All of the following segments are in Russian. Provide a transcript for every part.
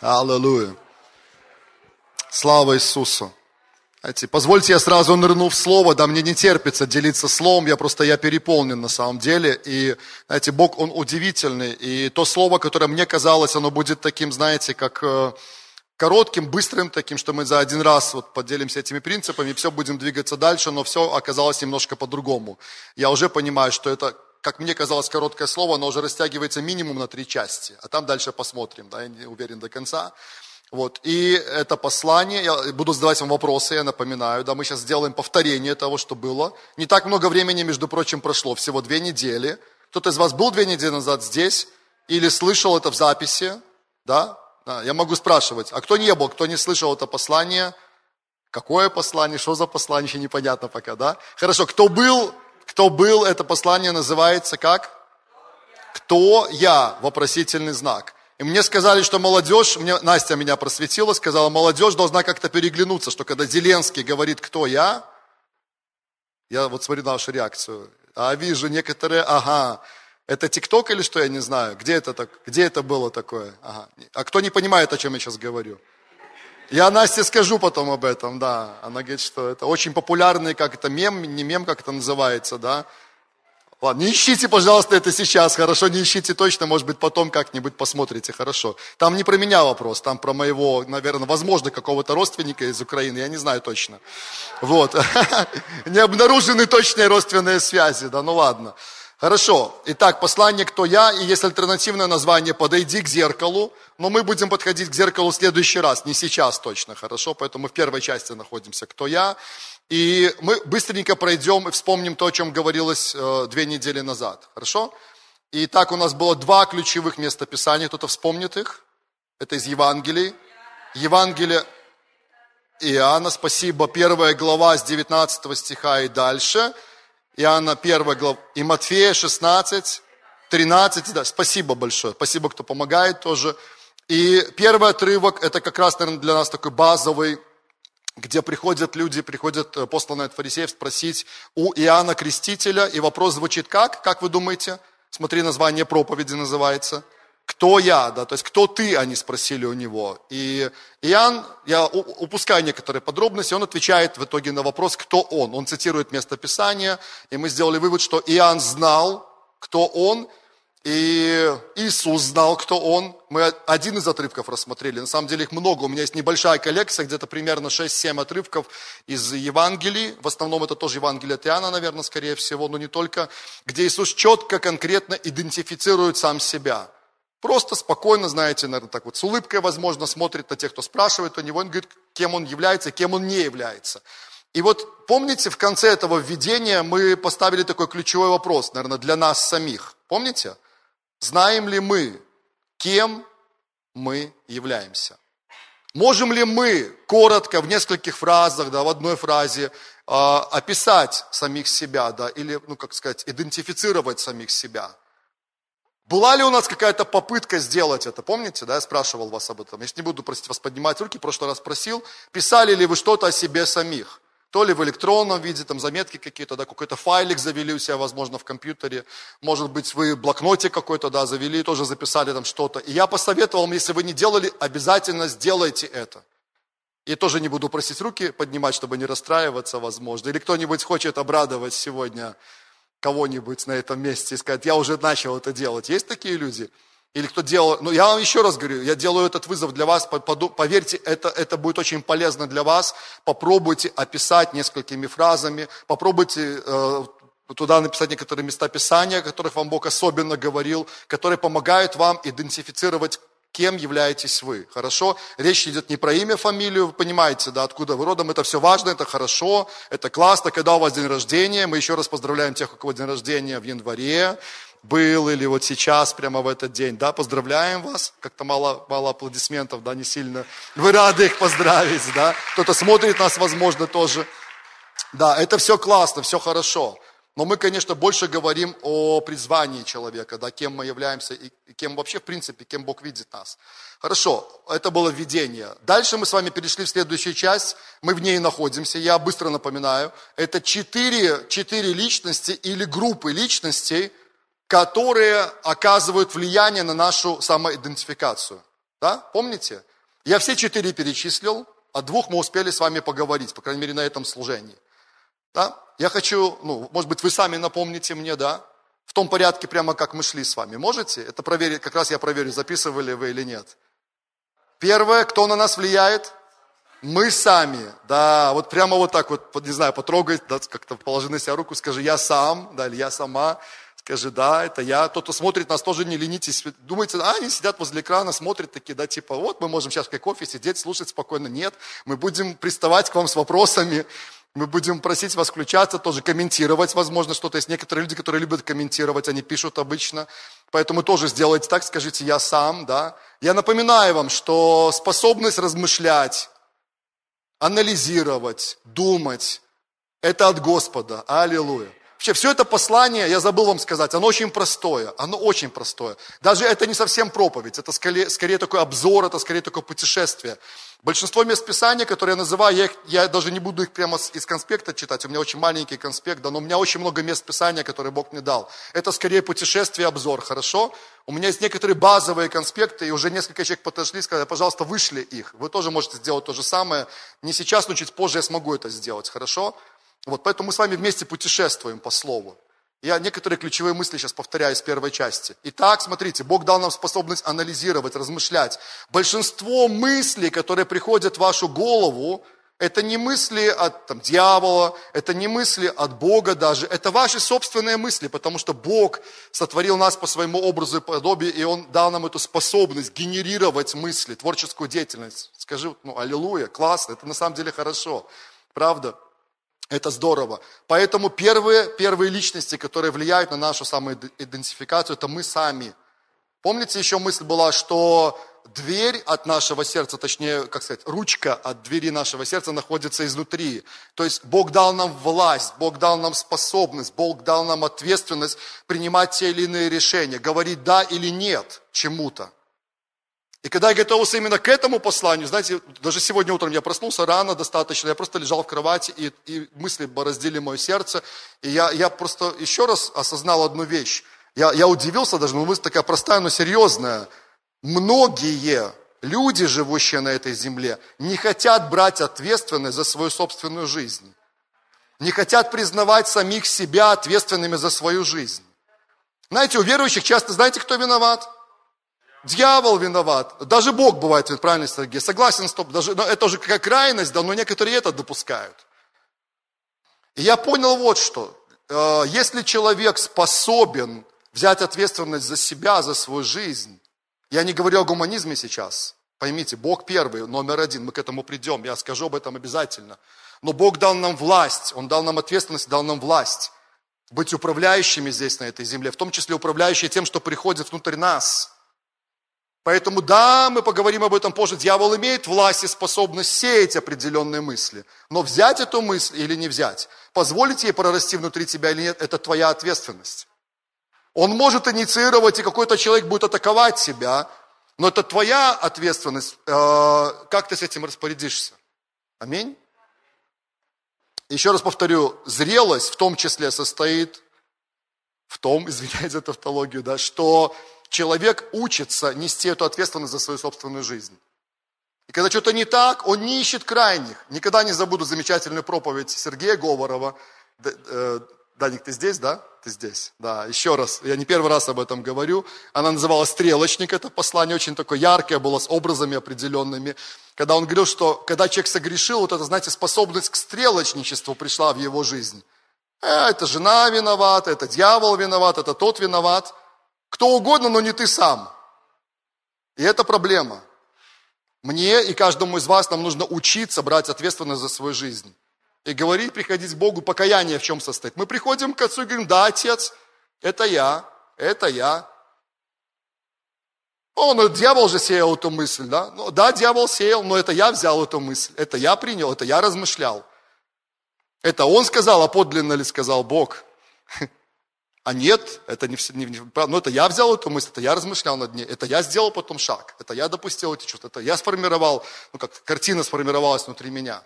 Аллилуйя. Слава Иисусу. Знаете, позвольте я сразу нырну в слово, да, мне не терпится делиться словом, я просто, я переполнен на самом деле, и, знаете, Бог, Он удивительный, и то слово, которое мне казалось, оно будет таким, знаете, как э, коротким, быстрым таким, что мы за один раз вот поделимся этими принципами, и все, будем двигаться дальше, но все оказалось немножко по-другому. Я уже понимаю, что это, как мне казалось, короткое слово, оно уже растягивается минимум на три части, а там дальше посмотрим, да, я не уверен до конца. Вот. И это послание, я буду задавать вам вопросы, я напоминаю, да, мы сейчас сделаем повторение того, что было. Не так много времени, между прочим, прошло, всего две недели. Кто-то из вас был две недели назад здесь или слышал это в записи, да? да? Я могу спрашивать, а кто не был, кто не слышал это послание, какое послание, что за послание, еще непонятно пока, да? Хорошо, кто был, кто был, это послание называется как? Кто я? Вопросительный знак. И мне сказали, что молодежь, мне, Настя меня просветила, сказала, молодежь должна как-то переглянуться, что когда Зеленский говорит, кто я, я вот смотрю на вашу реакцию, а вижу некоторые, ага, это ТикТок или что, я не знаю, где это, так, где это было такое? Ага. А кто не понимает, о чем я сейчас говорю? Я Насте скажу потом об этом, да. Она говорит, что это очень популярный, как это мем, не мем, как это называется, да. Ладно, не ищите, пожалуйста, это сейчас, хорошо, не ищите точно, может быть, потом как-нибудь посмотрите, хорошо. Там не про меня вопрос, там про моего, наверное, возможно, какого-то родственника из Украины, я не знаю точно. Вот, не обнаружены точные родственные связи, да, ну ладно. Хорошо, итак, послание «Кто я?» и есть альтернативное название «Подойди к зеркалу», но мы будем подходить к зеркалу в следующий раз, не сейчас точно, хорошо? Поэтому мы в первой части находимся «Кто я?» И мы быстренько пройдем и вспомним то, о чем говорилось э, две недели назад. Хорошо? И так у нас было два ключевых места Писания. Кто-то вспомнит их? Это из Евангелий. Евангелие Иоанна, спасибо, первая глава с 19 стиха и дальше. Иоанна первая глава. И Матфея 16, 13. Да, спасибо большое. Спасибо, кто помогает тоже. И первый отрывок, это как раз, наверное, для нас такой базовый где приходят люди, приходят э, посланные от фарисеев спросить у Иоанна Крестителя, и вопрос звучит как? Как вы думаете? Смотри, название проповеди называется. Кто я, да, то есть кто ты, они спросили у него. И Иоанн, я упускаю некоторые подробности, он отвечает в итоге на вопрос, кто он. Он цитирует место Писания, и мы сделали вывод, что Иоанн знал, кто он, и Иисус знал, кто Он. Мы один из отрывков рассмотрели. На самом деле их много. У меня есть небольшая коллекция, где-то примерно 6-7 отрывков из Евангелий. В основном это тоже Евангелие от Иоанна, наверное, скорее всего, но не только. Где Иисус четко, конкретно идентифицирует сам себя. Просто спокойно, знаете, наверное, так вот с улыбкой, возможно, смотрит на тех, кто спрашивает у него. Он говорит, кем он является, кем он не является. И вот помните, в конце этого введения мы поставили такой ключевой вопрос, наверное, для нас самих. Помните? Знаем ли мы, кем мы являемся? Можем ли мы коротко, в нескольких фразах, да, в одной фразе э, описать самих себя, да, или, ну, как сказать, идентифицировать самих себя? Была ли у нас какая-то попытка сделать это? Помните, да, я спрашивал вас об этом. Я не буду просить вас поднимать руки, в прошлый раз спросил, писали ли вы что-то о себе самих? То ли в электронном виде, там заметки какие-то, да, какой-то файлик завели у себя, возможно, в компьютере. Может быть, вы блокнотик какой-то, да, завели, тоже записали там что-то. И я посоветовал вам, если вы не делали, обязательно сделайте это. И тоже не буду просить руки поднимать, чтобы не расстраиваться, возможно. Или кто-нибудь хочет обрадовать сегодня кого-нибудь на этом месте и сказать, я уже начал это делать. Есть такие люди? или кто делал, ну я вам еще раз говорю, я делаю этот вызов для вас, поверьте, это, это будет очень полезно для вас, попробуйте описать несколькими фразами, попробуйте э, туда написать некоторые места Писания, о которых вам Бог особенно говорил, которые помогают вам идентифицировать, кем являетесь вы. Хорошо? Речь идет не про имя, фамилию, вы понимаете, да, откуда вы родом, это все важно, это хорошо, это классно, когда у вас день рождения, мы еще раз поздравляем тех, у кого день рождения в январе, был или вот сейчас, прямо в этот день. Да, поздравляем вас. Как-то мало, мало аплодисментов, да, не сильно. Вы рады их поздравить, да. Кто-то смотрит нас, возможно, тоже. Да, это все классно, все хорошо. Но мы, конечно, больше говорим о призвании человека, да, кем мы являемся и кем вообще, в принципе, кем Бог видит нас. Хорошо, это было введение. Дальше мы с вами перешли в следующую часть, мы в ней находимся, я быстро напоминаю. Это четыре, четыре личности или группы личностей, которые оказывают влияние на нашу самоидентификацию. Да, помните? Я все четыре перечислил, о двух мы успели с вами поговорить, по крайней мере, на этом служении. Да? Я хочу, ну, может быть, вы сами напомните мне, да, в том порядке, прямо как мы шли с вами. Можете? Это проверить, как раз я проверю, записывали вы или нет. Первое, кто на нас влияет? Мы сами, да, вот прямо вот так вот, не знаю, потрогай, да, как-то положи на себя руку, скажи, я сам, да, или я сама, скажи, да, это я. Тот, кто смотрит нас, тоже не ленитесь. Думаете, а, они сидят возле экрана, смотрят такие, да, типа, вот мы можем сейчас как кофе сидеть, слушать спокойно. Нет, мы будем приставать к вам с вопросами, мы будем просить вас включаться, тоже комментировать, возможно, что-то. Есть некоторые люди, которые любят комментировать, они пишут обычно. Поэтому тоже сделайте так, скажите «я сам», да. Я напоминаю вам, что способность размышлять, анализировать, думать, это от Господа. Аллилуйя. Вообще, все это послание, я забыл вам сказать, оно очень простое, оно очень простое. Даже это не совсем проповедь, это скорее, скорее такой обзор, это скорее такое путешествие. Большинство мест Писания, которые я называю, я, их, я даже не буду их прямо из конспекта читать, у меня очень маленький конспект, да, но у меня очень много мест Писания, которые Бог мне дал. Это скорее путешествие, обзор, хорошо? У меня есть некоторые базовые конспекты, и уже несколько человек подошли, сказали, пожалуйста, вышли их. Вы тоже можете сделать то же самое. Не сейчас, но чуть позже я смогу это сделать, хорошо? Вот, поэтому мы с вами вместе путешествуем по Слову. Я некоторые ключевые мысли сейчас повторяю из первой части. Итак, смотрите, Бог дал нам способность анализировать, размышлять. Большинство мыслей, которые приходят в вашу голову, это не мысли от там, дьявола, это не мысли от Бога даже, это ваши собственные мысли, потому что Бог сотворил нас по своему образу и подобию, и Он дал нам эту способность генерировать мысли, творческую деятельность. Скажи, ну, аллилуйя, классно, это на самом деле хорошо, правда? Это здорово. Поэтому первые, первые личности, которые влияют на нашу самоидентификацию, это мы сами. Помните, еще мысль была, что дверь от нашего сердца, точнее, как сказать, ручка от двери нашего сердца находится изнутри. То есть Бог дал нам власть, Бог дал нам способность, Бог дал нам ответственность принимать те или иные решения, говорить да или нет чему-то. И когда я готовился именно к этому посланию, знаете, даже сегодня утром я проснулся рано достаточно, я просто лежал в кровати, и, и мысли бороздили мое сердце, и я, я просто еще раз осознал одну вещь. Я, я удивился даже, ну мысль такая простая, но серьезная. Многие люди, живущие на этой земле, не хотят брать ответственность за свою собственную жизнь. Не хотят признавать самих себя ответственными за свою жизнь. Знаете, у верующих часто, знаете, кто виноват? Дьявол виноват. Даже Бог бывает, правильно, Сергей? Согласен, стоп. Даже, это уже как крайность, да, но некоторые это допускают. И я понял вот что. Э, если человек способен взять ответственность за себя, за свою жизнь, я не говорю о гуманизме сейчас, поймите, Бог первый, номер один, мы к этому придем, я скажу об этом обязательно. Но Бог дал нам власть, Он дал нам ответственность, дал нам власть быть управляющими здесь, на этой земле, в том числе управляющие тем, что приходит внутрь нас – Поэтому да, мы поговорим об этом позже. Дьявол имеет власть и способность сеять определенные мысли. Но взять эту мысль или не взять, позволить ей прорасти внутри тебя или нет, это твоя ответственность. Он может инициировать, и какой-то человек будет атаковать тебя, но это твоя ответственность, э, как ты с этим распорядишься. Аминь. Еще раз повторю, зрелость в том числе состоит в том, извиняюсь за тавтологию, да, что человек учится нести эту ответственность за свою собственную жизнь. И когда что-то не так, он не ищет крайних. Никогда не забуду замечательную проповедь Сергея Говорова. Э, Даник, ты здесь, да? Ты здесь. Да, еще раз, я не первый раз об этом говорю. Она называлась «Стрелочник», это послание очень такое яркое было, с образами определенными. Когда он говорил, что когда человек согрешил, вот это, знаете, способность к стрелочничеству пришла в его жизнь. Э, это жена виновата, это дьявол виноват, это тот виноват – кто угодно, но не ты сам. И это проблема. Мне и каждому из вас нам нужно учиться брать ответственность за свою жизнь. И говорить, приходить к Богу, покаяние в чем состоит. Мы приходим к Отцу и говорим, да, Отец, это я, это я. О, ну дьявол же сеял эту мысль, да? Ну, да, дьявол сеял, но это я взял эту мысль, это я принял, это я размышлял. Это он сказал, а подлинно ли сказал Бог? А нет, это не, не, не ну, это я взял эту мысль, это я размышлял над ней, это я сделал потом шаг, это я допустил эти чувства, это я сформировал, ну как картина сформировалась внутри меня.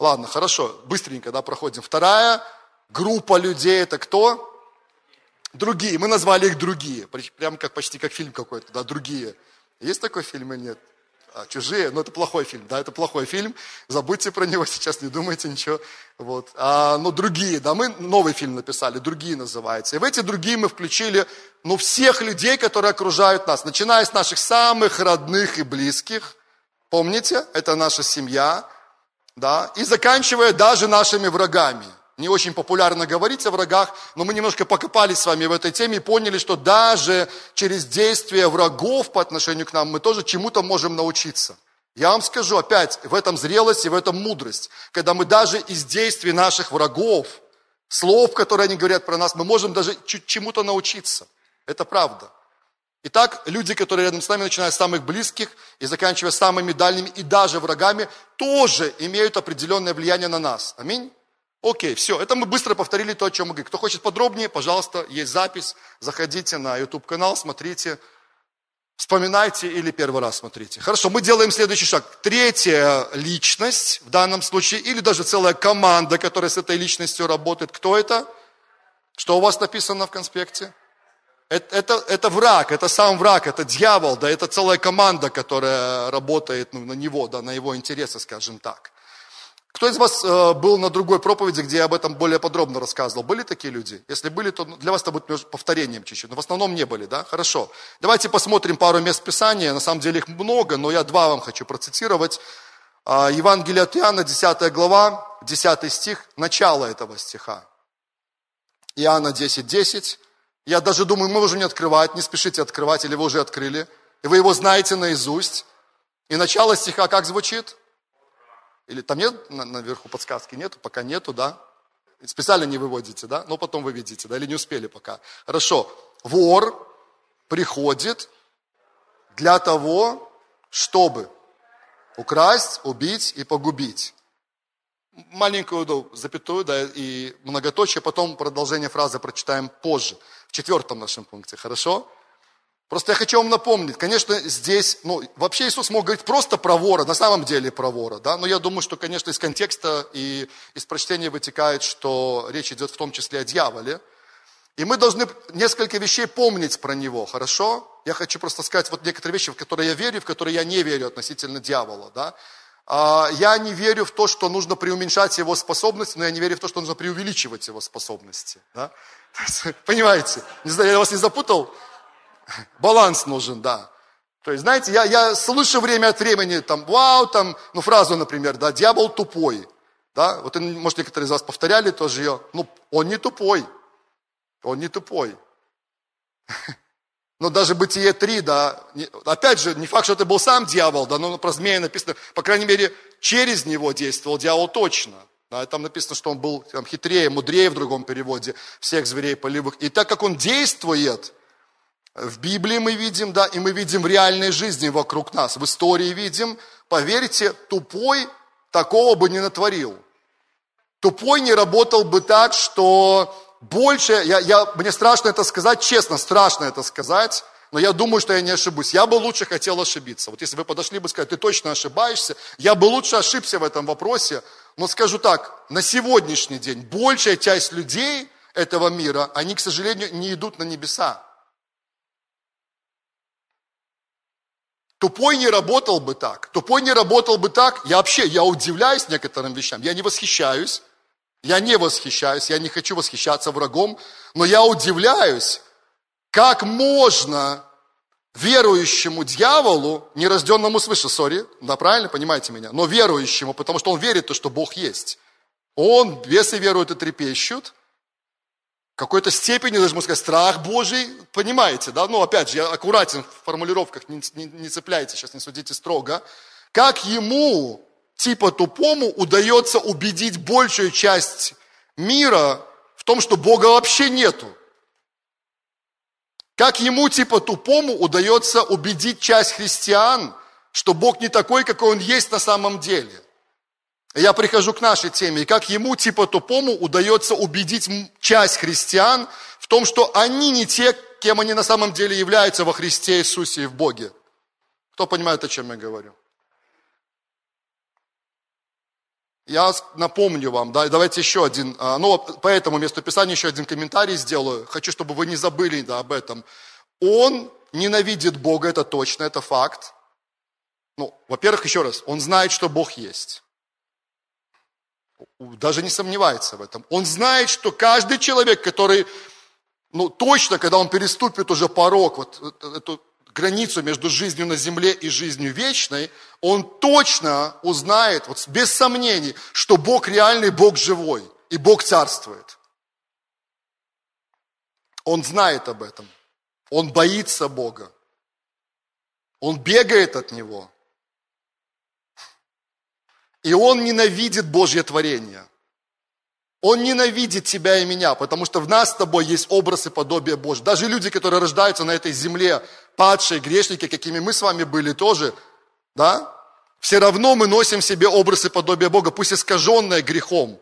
Ладно, хорошо, быстренько, да, проходим. Вторая группа людей, это кто? Другие. Мы назвали их другие, прям как почти как фильм какой-то, да, другие. Есть такой фильм или нет? А, чужие, ну это плохой фильм, да, это плохой фильм, забудьте про него сейчас, не думайте ничего, вот. А, но другие, да, мы новый фильм написали, другие называется, и в эти другие мы включили, ну, всех людей, которые окружают нас, начиная с наших самых родных и близких, помните, это наша семья, да, и заканчивая даже нашими врагами. Не очень популярно говорить о врагах, но мы немножко покопались с вами в этой теме и поняли, что даже через действия врагов по отношению к нам мы тоже чему-то можем научиться. Я вам скажу опять, в этом зрелость и в этом мудрость. Когда мы даже из действий наших врагов, слов, которые они говорят про нас, мы можем даже чему-то научиться. Это правда. Итак, люди, которые рядом с нами, начиная с самых близких и заканчивая самыми дальними и даже врагами, тоже имеют определенное влияние на нас. Аминь. Окей, все, это мы быстро повторили то, о чем мы говорим. Кто хочет подробнее, пожалуйста, есть запись, заходите на YouTube-канал, смотрите, вспоминайте или первый раз смотрите. Хорошо, мы делаем следующий шаг. Третья личность в данном случае, или даже целая команда, которая с этой личностью работает. Кто это? Что у вас написано в конспекте? Это, это, это враг, это сам враг, это дьявол, да, это целая команда, которая работает ну, на него, да, на его интересы, скажем так. Кто из вас э, был на другой проповеди, где я об этом более подробно рассказывал? Были такие люди? Если были, то для вас это будет повторением чуть-чуть. Но в основном не были, да? Хорошо. Давайте посмотрим пару мест Писания. На самом деле их много, но я два вам хочу процитировать. Э, Евангелие от Иоанна, 10 глава, 10 стих, начало этого стиха. Иоанна 10, 10. Я даже думаю, мы можем не открывать, не спешите открывать, или вы уже открыли. И вы его знаете наизусть. И начало стиха как звучит? Или там нет наверху подсказки? Нету? Пока нету, да? Специально не выводите, да? Но потом вы видите, да? Или не успели пока? Хорошо. Вор приходит для того, чтобы украсть, убить и погубить. Маленькую запятую, да, и многоточие, потом продолжение фразы прочитаем позже четвертом нашем пункте, хорошо? Просто я хочу вам напомнить, конечно, здесь, ну, вообще Иисус мог говорить просто про вора, на самом деле про вора, да, но я думаю, что, конечно, из контекста и из прочтения вытекает, что речь идет в том числе о дьяволе, и мы должны несколько вещей помнить про него, хорошо? Я хочу просто сказать вот некоторые вещи, в которые я верю, в которые я не верю относительно дьявола, да. А, я не верю в то, что нужно преуменьшать его способности, но я не верю в то, что нужно преувеличивать его способности, да. Понимаете? Не знаю, я вас не запутал? Баланс нужен, да. То есть, знаете, я, я слышу время от времени, там, вау, там, ну, фразу, например, да, дьявол тупой. Да, вот, может, некоторые из вас повторяли тоже ее. Ну, он не тупой. Он не тупой. Но даже Бытие 3, да, не, опять же, не факт, что это был сам дьявол, да, но про змея написано, по крайней мере, через него действовал дьявол точно. Да, там написано, что он был там, хитрее, мудрее в другом переводе всех зверей полевых. И так как он действует, в Библии мы видим, да, и мы видим в реальной жизни вокруг нас, в истории видим, поверьте, тупой такого бы не натворил. Тупой не работал бы так, что больше, я, я, мне страшно это сказать, честно, страшно это сказать, но я думаю, что я не ошибусь. Я бы лучше хотел ошибиться. Вот если вы подошли бы и сказали, ты точно ошибаешься, я бы лучше ошибся в этом вопросе, но скажу так, на сегодняшний день большая часть людей этого мира, они, к сожалению, не идут на небеса. Тупой не работал бы так. Тупой не работал бы так. Я вообще, я удивляюсь некоторым вещам. Я не восхищаюсь. Я не восхищаюсь. Я не хочу восхищаться врагом. Но я удивляюсь, как можно верующему дьяволу, нерожденному свыше, сори, да, правильно понимаете меня, но верующему, потому что он верит, то, что Бог есть. Он, бесы веруют и трепещут, в какой-то степени, даже можно сказать, страх Божий, понимаете, да, ну, опять же, я аккуратен в формулировках, не, не, не цепляйте, сейчас не судите строго, как ему, типа тупому, удается убедить большую часть мира в том, что Бога вообще нету. Как ему, типа тупому, удается убедить часть христиан, что Бог не такой, какой Он есть на самом деле. Я прихожу к нашей теме, и как ему, типа тупому, удается убедить часть христиан в том, что они не те, кем они на самом деле являются во Христе Иисусе и в Боге. Кто понимает, о чем я говорю? Я напомню вам, да, давайте еще один, а, ну, по этому месту Писания еще один комментарий сделаю. Хочу, чтобы вы не забыли да, об этом. Он ненавидит Бога, это точно, это факт. Ну, во-первых, еще раз, он знает, что Бог есть. Даже не сомневается в этом. Он знает, что каждый человек, который, ну, точно, когда он переступит уже порог, вот эту границу между жизнью на земле и жизнью вечной, он точно узнает, вот без сомнений, что Бог реальный, Бог живой, и Бог царствует. Он знает об этом. Он боится Бога. Он бегает от Него. И он ненавидит Божье творение. Он ненавидит тебя и меня, потому что в нас с тобой есть образ и подобие Божье. Даже люди, которые рождаются на этой земле, падшие грешники, какими мы с вами были тоже, да, все равно мы носим в себе образ и подобие Бога, пусть искаженное грехом.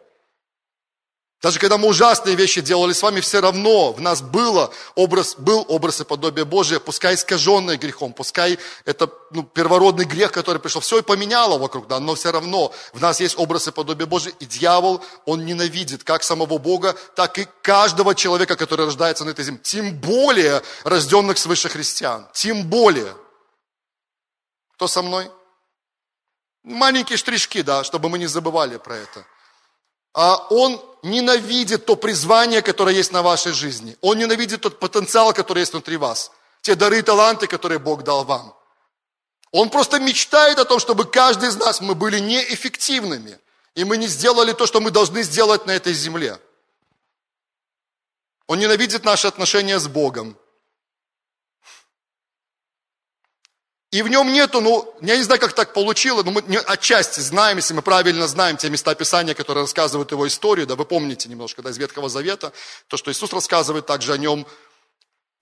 Даже когда мы ужасные вещи делали с вами, все равно в нас было образ, был образ и подобие Божие, пускай искаженное грехом, пускай это ну, первородный грех, который пришел, все и поменяло вокруг, да, но все равно в нас есть образ и подобие Божие, и дьявол, он ненавидит как самого Бога, так и каждого человека, который рождается на этой земле, тем более рожденных свыше христиан, тем более. Кто со мной? Маленькие штришки, да, чтобы мы не забывали про это. А он ненавидит то призвание, которое есть на вашей жизни. Он ненавидит тот потенциал, который есть внутри вас. Те дары и таланты, которые Бог дал вам. Он просто мечтает о том, чтобы каждый из нас, мы были неэффективными. И мы не сделали то, что мы должны сделать на этой земле. Он ненавидит наши отношения с Богом. И в нем нету, ну, я не знаю, как так получилось, но мы отчасти знаем, если мы правильно знаем те места Писания, которые рассказывают его историю, да, вы помните немножко, да, из Ветхого Завета, то, что Иисус рассказывает также о нем.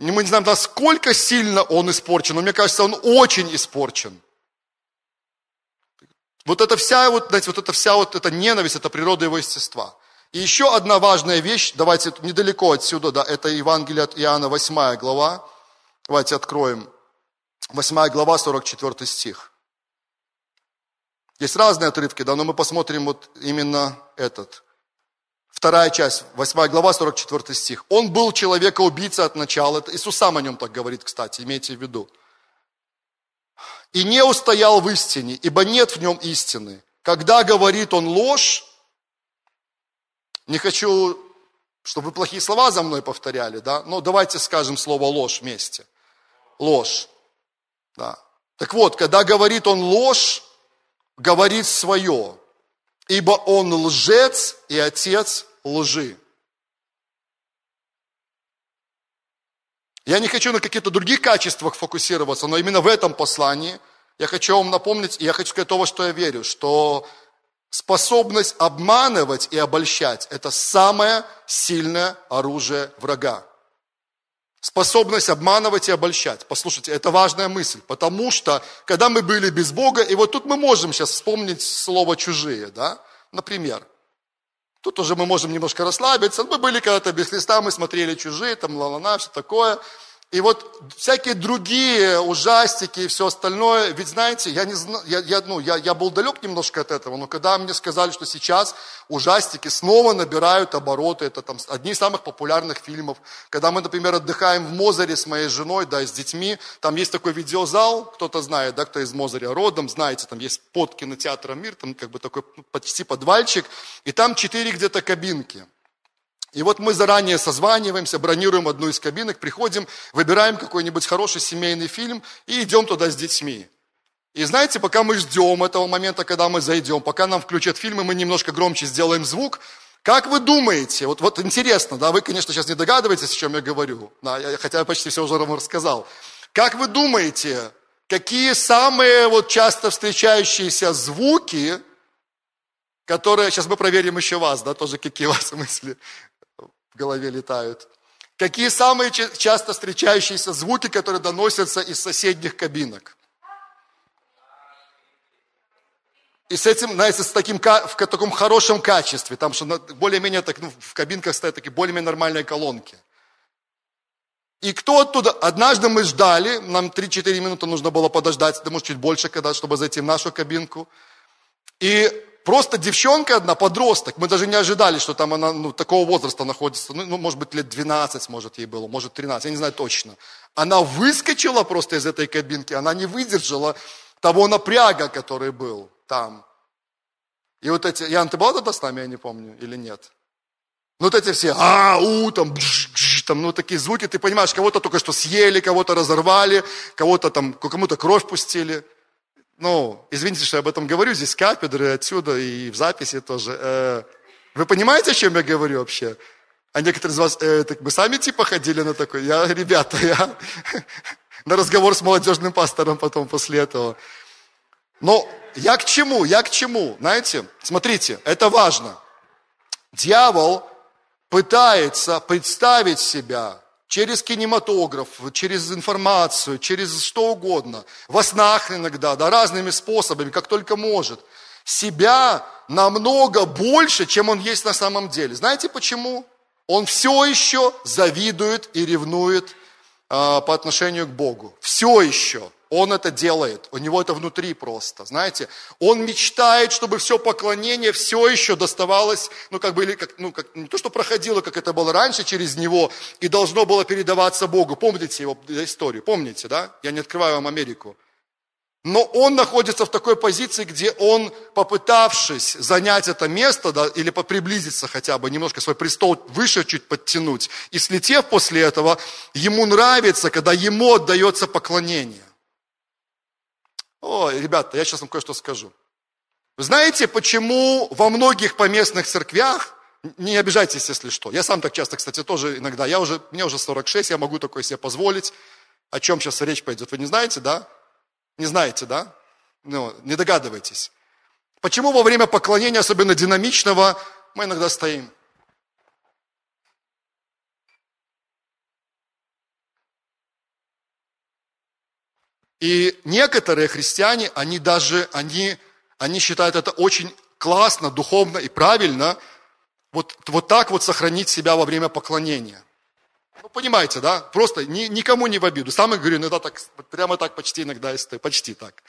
Мы не знаем, насколько сильно он испорчен, но мне кажется, он очень испорчен. Вот эта вся, вот, знаете, вот эта вся вот эта ненависть, это природа его естества. И еще одна важная вещь, давайте недалеко отсюда, да, это Евангелие от Иоанна, 8 глава. Давайте откроем 8 глава, 44 стих. Есть разные отрывки, да, но мы посмотрим вот именно этот. Вторая часть, 8 глава, 44 стих. Он был человека-убийца от начала. Это Иисус сам о нем так говорит, кстати, имейте в виду. И не устоял в истине, ибо нет в нем истины. Когда говорит он ложь, не хочу, чтобы вы плохие слова за мной повторяли, да, но давайте скажем слово ложь вместе. Ложь. Да. Так вот, когда говорит он ложь, говорит свое, ибо он лжец и отец лжи. Я не хочу на каких-то других качествах фокусироваться, но именно в этом послании я хочу вам напомнить, и я хочу сказать то, во что я верю, что способность обманывать и обольщать – это самое сильное оружие врага. Способность обманывать и обольщать. Послушайте, это важная мысль, потому что, когда мы были без Бога, и вот тут мы можем сейчас вспомнить слово «чужие», да, например. Тут уже мы можем немножко расслабиться. Мы были когда-то без Христа, мы смотрели «чужие», там ла-ла-на, все такое – и вот всякие другие ужастики и все остальное, ведь знаете, я, не знаю, я, я, ну, я, я был далек немножко от этого, но когда мне сказали, что сейчас ужастики снова набирают обороты, это там одни из самых популярных фильмов. Когда мы, например, отдыхаем в Мозере с моей женой, да, с детьми, там есть такой видеозал, кто-то знает, да, кто из Мозыря родом, знаете, там есть под кинотеатром «Мир», там как бы такой почти подвальчик, и там четыре где-то кабинки. И вот мы заранее созваниваемся, бронируем одну из кабинок, приходим, выбираем какой-нибудь хороший семейный фильм и идем туда с детьми. И знаете, пока мы ждем этого момента, когда мы зайдем, пока нам включат фильм, и мы немножко громче сделаем звук, как вы думаете, вот, вот интересно, да, вы, конечно, сейчас не догадываетесь, о чем я говорю, да, я, хотя я почти все уже вам рассказал. Как вы думаете, какие самые вот часто встречающиеся звуки, которые, сейчас мы проверим еще вас, да, тоже какие у вас мысли, в голове летают. Какие самые часто встречающиеся звуки, которые доносятся из соседних кабинок? И с этим, знаете, с таким, в таком хорошем качестве, там что более-менее так, ну, в кабинках стоят такие более-менее нормальные колонки. И кто оттуда? Однажды мы ждали, нам 3-4 минуты нужно было подождать, да может чуть больше, когда, чтобы зайти в нашу кабинку. И Просто девчонка одна, подросток. Мы даже не ожидали, что там она ну, такого возраста находится. Ну, ну, может быть, лет 12, может, ей было, может, 13, я не знаю точно. Она выскочила просто из этой кабинки, она не выдержала того напряга, который был там. И вот эти, Ян, ты была тогда с нами, я не помню, или нет? Ну, вот эти все, а, у, там, бж, бж, там, ну, такие звуки, ты понимаешь, кого-то только что съели, кого-то разорвали, кого-то там, кому-то кровь пустили. Ну, извините, что я об этом говорю, здесь кафедры отсюда и в записи тоже. Э, вы понимаете, о чем я говорю вообще? А некоторые из вас, э, так мы сами типа ходили на такой, я, ребята, я на разговор с молодежным пастором потом после этого. Но я к чему? Я к чему? Знаете, смотрите, это важно. Дьявол пытается представить себя через кинематограф, через информацию, через что угодно, во снах иногда, да, разными способами, как только может, себя намного больше, чем он есть на самом деле. Знаете почему? Он все еще завидует и ревнует э, по отношению к Богу. Все еще. Он это делает, у него это внутри просто, знаете. Он мечтает, чтобы все поклонение все еще доставалось, ну как бы, или как, ну как, не то, что проходило, как это было раньше через него, и должно было передаваться Богу. Помните его историю, помните, да? Я не открываю вам Америку. Но он находится в такой позиции, где он, попытавшись занять это место, да, или приблизиться хотя бы, немножко свой престол выше чуть подтянуть, и слетев после этого, ему нравится, когда ему отдается поклонение. О, ребята, я сейчас вам кое-что скажу. Вы знаете, почему во многих поместных церквях, не обижайтесь, если что, я сам так часто, кстати, тоже иногда, я уже, мне уже 46, я могу такое себе позволить, о чем сейчас речь пойдет, вы не знаете, да? Не знаете, да? Ну, не догадываетесь. Почему во время поклонения, особенно динамичного, мы иногда стоим? И некоторые христиане, они даже, они, они считают это очень классно, духовно и правильно, вот, вот так вот сохранить себя во время поклонения. Ну, понимаете, да? Просто ни, никому не в обиду. Сам говорю, иногда так, прямо так почти иногда, почти так.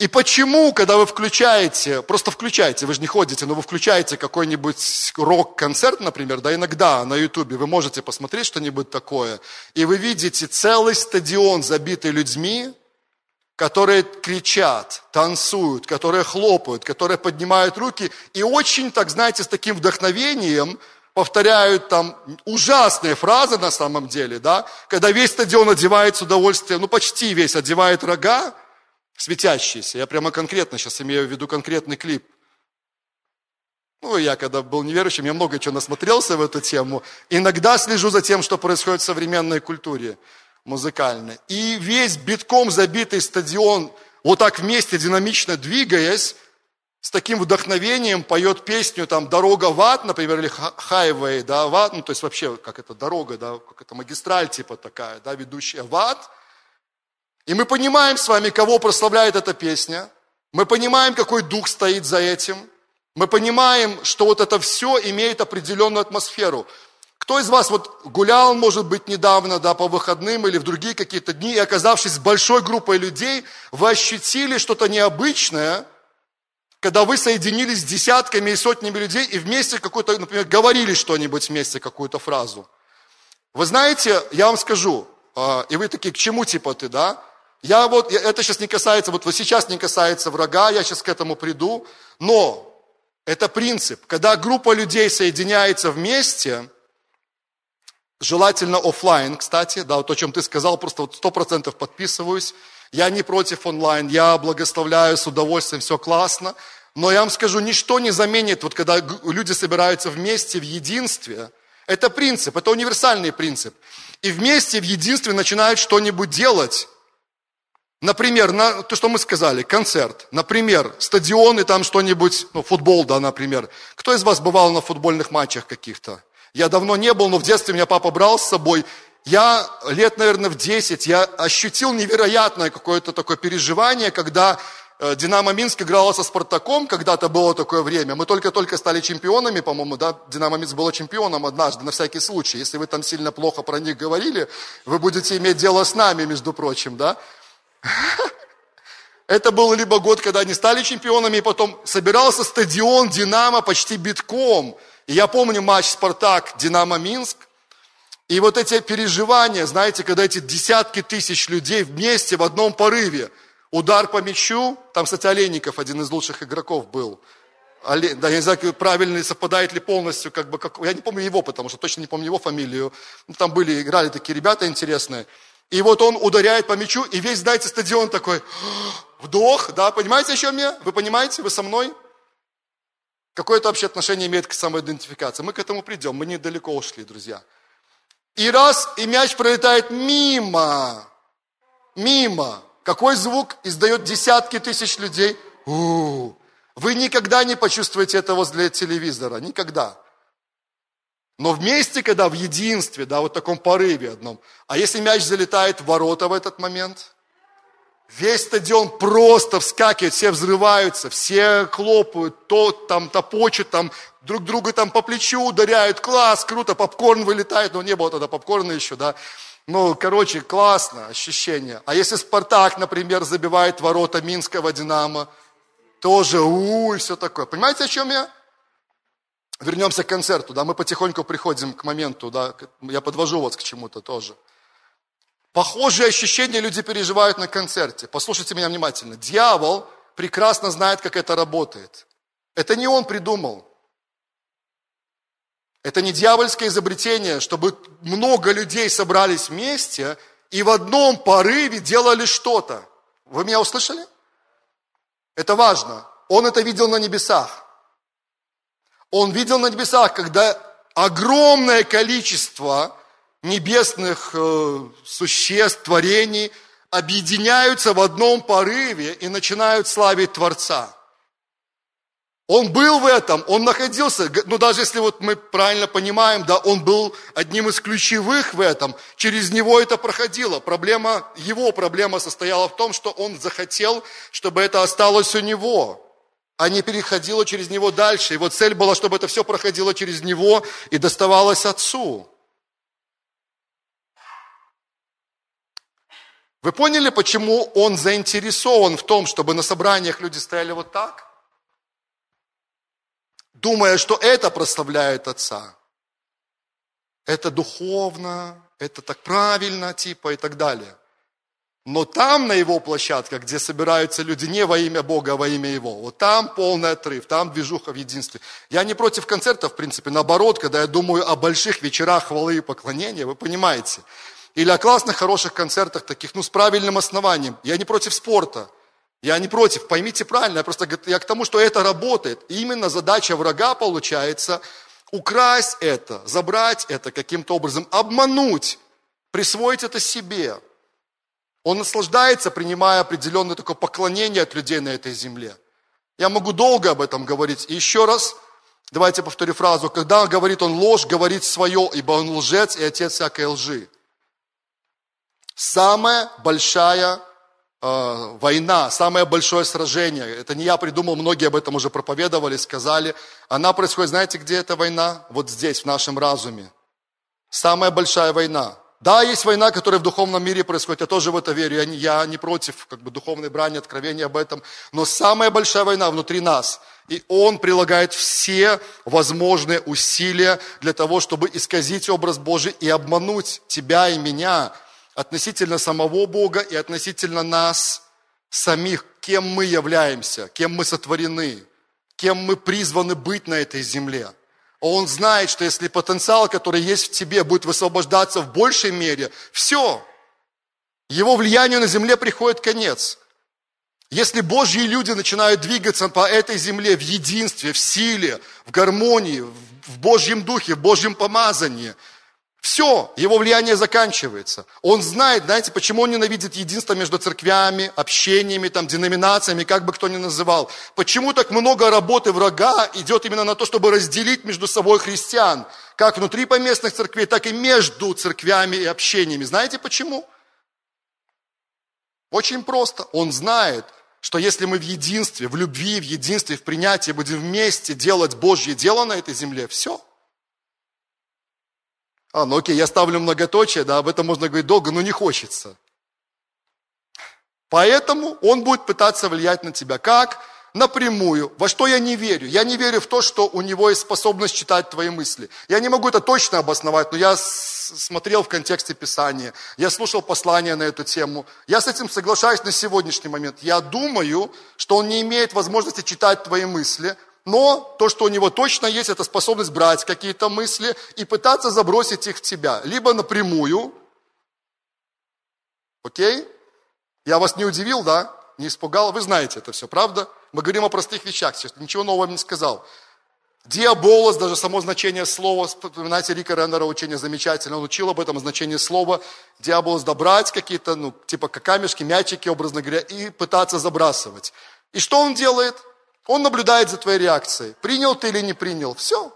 И почему, когда вы включаете, просто включаете, вы же не ходите, но вы включаете какой-нибудь рок-концерт, например, да, иногда на ютубе вы можете посмотреть что-нибудь такое, и вы видите целый стадион, забитый людьми, которые кричат, танцуют, которые хлопают, которые поднимают руки, и очень, так знаете, с таким вдохновением повторяют там ужасные фразы на самом деле, да, когда весь стадион одевает с удовольствием, ну почти весь одевает рога, светящиеся. Я прямо конкретно сейчас имею в виду конкретный клип. Ну, я когда был неверующим, я много чего насмотрелся в эту тему. Иногда слежу за тем, что происходит в современной культуре музыкальной. И весь битком забитый стадион, вот так вместе динамично двигаясь, с таким вдохновением поет песню там «Дорога в ад», например, или «Highway», да, в ад, ну, то есть вообще, как это дорога, да, как это магистраль типа такая, да, ведущая в ад – и мы понимаем с вами, кого прославляет эта песня. Мы понимаем, какой дух стоит за этим. Мы понимаем, что вот это все имеет определенную атмосферу. Кто из вас вот гулял, может быть, недавно, да, по выходным или в другие какие-то дни, и оказавшись с большой группой людей, вы ощутили что-то необычное, когда вы соединились с десятками и сотнями людей и вместе какой-то, например, говорили что-нибудь вместе, какую-то фразу. Вы знаете, я вам скажу, а, и вы такие, к чему типа ты, да? Я вот, это сейчас не касается, вот, вот сейчас не касается врага, я сейчас к этому приду, но это принцип. Когда группа людей соединяется вместе, желательно офлайн, кстати, да, вот о чем ты сказал, просто вот сто процентов подписываюсь. Я не против онлайн, я благословляю с удовольствием, все классно. Но я вам скажу, ничто не заменит, вот когда люди собираются вместе в единстве, это принцип, это универсальный принцип. И вместе в единстве начинают что-нибудь делать, Например, на, то, что мы сказали, концерт. Например, стадион и там что-нибудь, ну, футбол, да, например. Кто из вас бывал на футбольных матчах каких-то? Я давно не был, но в детстве меня папа брал с собой. Я лет, наверное, в 10, я ощутил невероятное какое-то такое переживание, когда э, Динамо Минск играла со Спартаком, когда-то было такое время. Мы только-только стали чемпионами, по-моему, да, Динамо Минск было чемпионом однажды, на всякий случай. Если вы там сильно плохо про них говорили, вы будете иметь дело с нами, между прочим, да. Это был либо год, когда они стали чемпионами, и потом собирался стадион «Динамо» почти битком. И я помню матч «Спартак» «Динамо Минск». И вот эти переживания, знаете, когда эти десятки тысяч людей вместе в одном порыве, удар по мячу, там, кстати, Олейников, один из лучших игроков был, да, я не знаю, правильно совпадает ли полностью, как бы, как, я не помню его, потому что точно не помню его фамилию. Ну, там были, играли такие ребята интересные. И вот он ударяет по мячу, и весь, знаете, стадион такой, вдох, да, понимаете, о чем я? Вы понимаете, вы со мной? Какое это вообще отношение имеет к самоидентификации? Мы к этому придем, мы недалеко ушли, друзья. И раз, и мяч пролетает мимо, мимо. Какой звук издает десятки тысяч людей? У-у-у. Вы никогда не почувствуете это возле телевизора, никогда. Но вместе, когда в единстве, да, вот в таком порыве одном, а если мяч залетает в ворота в этот момент, весь стадион просто вскакивает, все взрываются, все хлопают, то там топочут, там друг друга там по плечу ударяют, класс, круто, попкорн вылетает, но не было тогда попкорна еще, да. Ну, короче, классно, ощущение. А если Спартак, например, забивает ворота Минского Динамо, тоже у, и все такое. Понимаете, о чем я? Вернемся к концерту, да, мы потихоньку приходим к моменту, да, я подвожу вас к чему-то тоже. Похожие ощущения люди переживают на концерте. Послушайте меня внимательно. Дьявол прекрасно знает, как это работает. Это не он придумал. Это не дьявольское изобретение, чтобы много людей собрались вместе и в одном порыве делали что-то. Вы меня услышали? Это важно. Он это видел на небесах. Он видел на небесах, когда огромное количество небесных э, существ, творений объединяются в одном порыве и начинают славить Творца. Он был в этом, он находился, ну даже если вот мы правильно понимаем, да, он был одним из ключевых в этом, через него это проходило. Проблема, его проблема состояла в том, что он захотел, чтобы это осталось у него, а не переходило через него дальше. Его цель была, чтобы это все проходило через него и доставалось отцу. Вы поняли, почему он заинтересован в том, чтобы на собраниях люди стояли вот так? думая, что это прославляет Отца. Это духовно, это так правильно, типа, и так далее. Но там, на его площадках, где собираются люди не во имя Бога, а во имя Его, вот там полный отрыв, там движуха в единстве. Я не против концертов, в принципе, наоборот, когда я думаю о больших вечерах хвалы и поклонения, вы понимаете. Или о классных, хороших концертах таких, ну, с правильным основанием. Я не против спорта. Я не против, поймите правильно, я просто я к тому, что это работает. И именно задача врага получается украсть это, забрать это каким-то образом, обмануть, присвоить это себе. Он наслаждается, принимая определенное такое поклонение от людей на этой земле. Я могу долго об этом говорить. И еще раз, давайте повторю фразу. Когда говорит он ложь, говорит свое, ибо он лжец и отец всякой лжи. Самая большая Э, война, самое большое сражение. Это не я придумал, многие об этом уже проповедовали, сказали. Она происходит, знаете, где эта война? Вот здесь, в нашем разуме. Самая большая война. Да, есть война, которая в духовном мире происходит, я тоже в это верю, я не, я не против как бы, духовной брани, откровения об этом, но самая большая война внутри нас, и Он прилагает все возможные усилия для того, чтобы исказить образ Божий и обмануть тебя и меня – относительно самого Бога и относительно нас самих, кем мы являемся, кем мы сотворены, кем мы призваны быть на этой земле. Он знает, что если потенциал, который есть в тебе, будет высвобождаться в большей мере, все, его влиянию на земле приходит конец. Если Божьи люди начинают двигаться по этой земле в единстве, в силе, в гармонии, в Божьем духе, в Божьем помазании – все, его влияние заканчивается. Он знает, знаете, почему он ненавидит единство между церквями, общениями, там, деноминациями, как бы кто ни называл. Почему так много работы врага идет именно на то, чтобы разделить между собой христиан, как внутри поместных церквей, так и между церквями и общениями. Знаете почему? Очень просто. Он знает, что если мы в единстве, в любви, в единстве, в принятии будем вместе делать Божье дело на этой земле, все – а, ну окей, я ставлю многоточие, да, об этом можно говорить долго, но не хочется. Поэтому он будет пытаться влиять на тебя. Как? Напрямую. Во что я не верю? Я не верю в то, что у него есть способность читать твои мысли. Я не могу это точно обосновать, но я смотрел в контексте Писания, я слушал послания на эту тему. Я с этим соглашаюсь на сегодняшний момент. Я думаю, что он не имеет возможности читать твои мысли, но то, что у него точно есть, это способность брать какие-то мысли и пытаться забросить их в тебя. Либо напрямую, окей? Я вас не удивил, да? Не испугал? Вы знаете это все, правда? Мы говорим о простых вещах сейчас, ничего нового не сказал. Диаболос, даже само значение слова, вспоминайте Рика Реннера, учение замечательно, он учил об этом значении слова. Диаболос добрать какие-то, ну, типа камешки, мячики, образно говоря, и пытаться забрасывать. И что он делает? Он наблюдает за твоей реакцией. Принял ты или не принял. Все.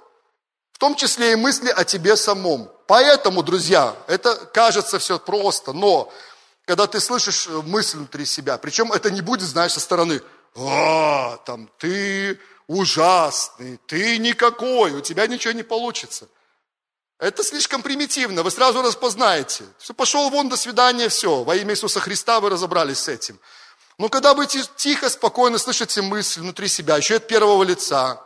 В том числе и мысли о тебе самом. Поэтому, друзья, это кажется все просто, но когда ты слышишь мысль внутри себя, причем это не будет, знаешь, со стороны, а, там, ты ужасный, ты никакой, у тебя ничего не получится. Это слишком примитивно, вы сразу распознаете. Все, пошел вон, до свидания, все. Во имя Иисуса Христа вы разобрались с этим. Но когда вы тихо, спокойно слышите мысль внутри себя, еще от первого лица,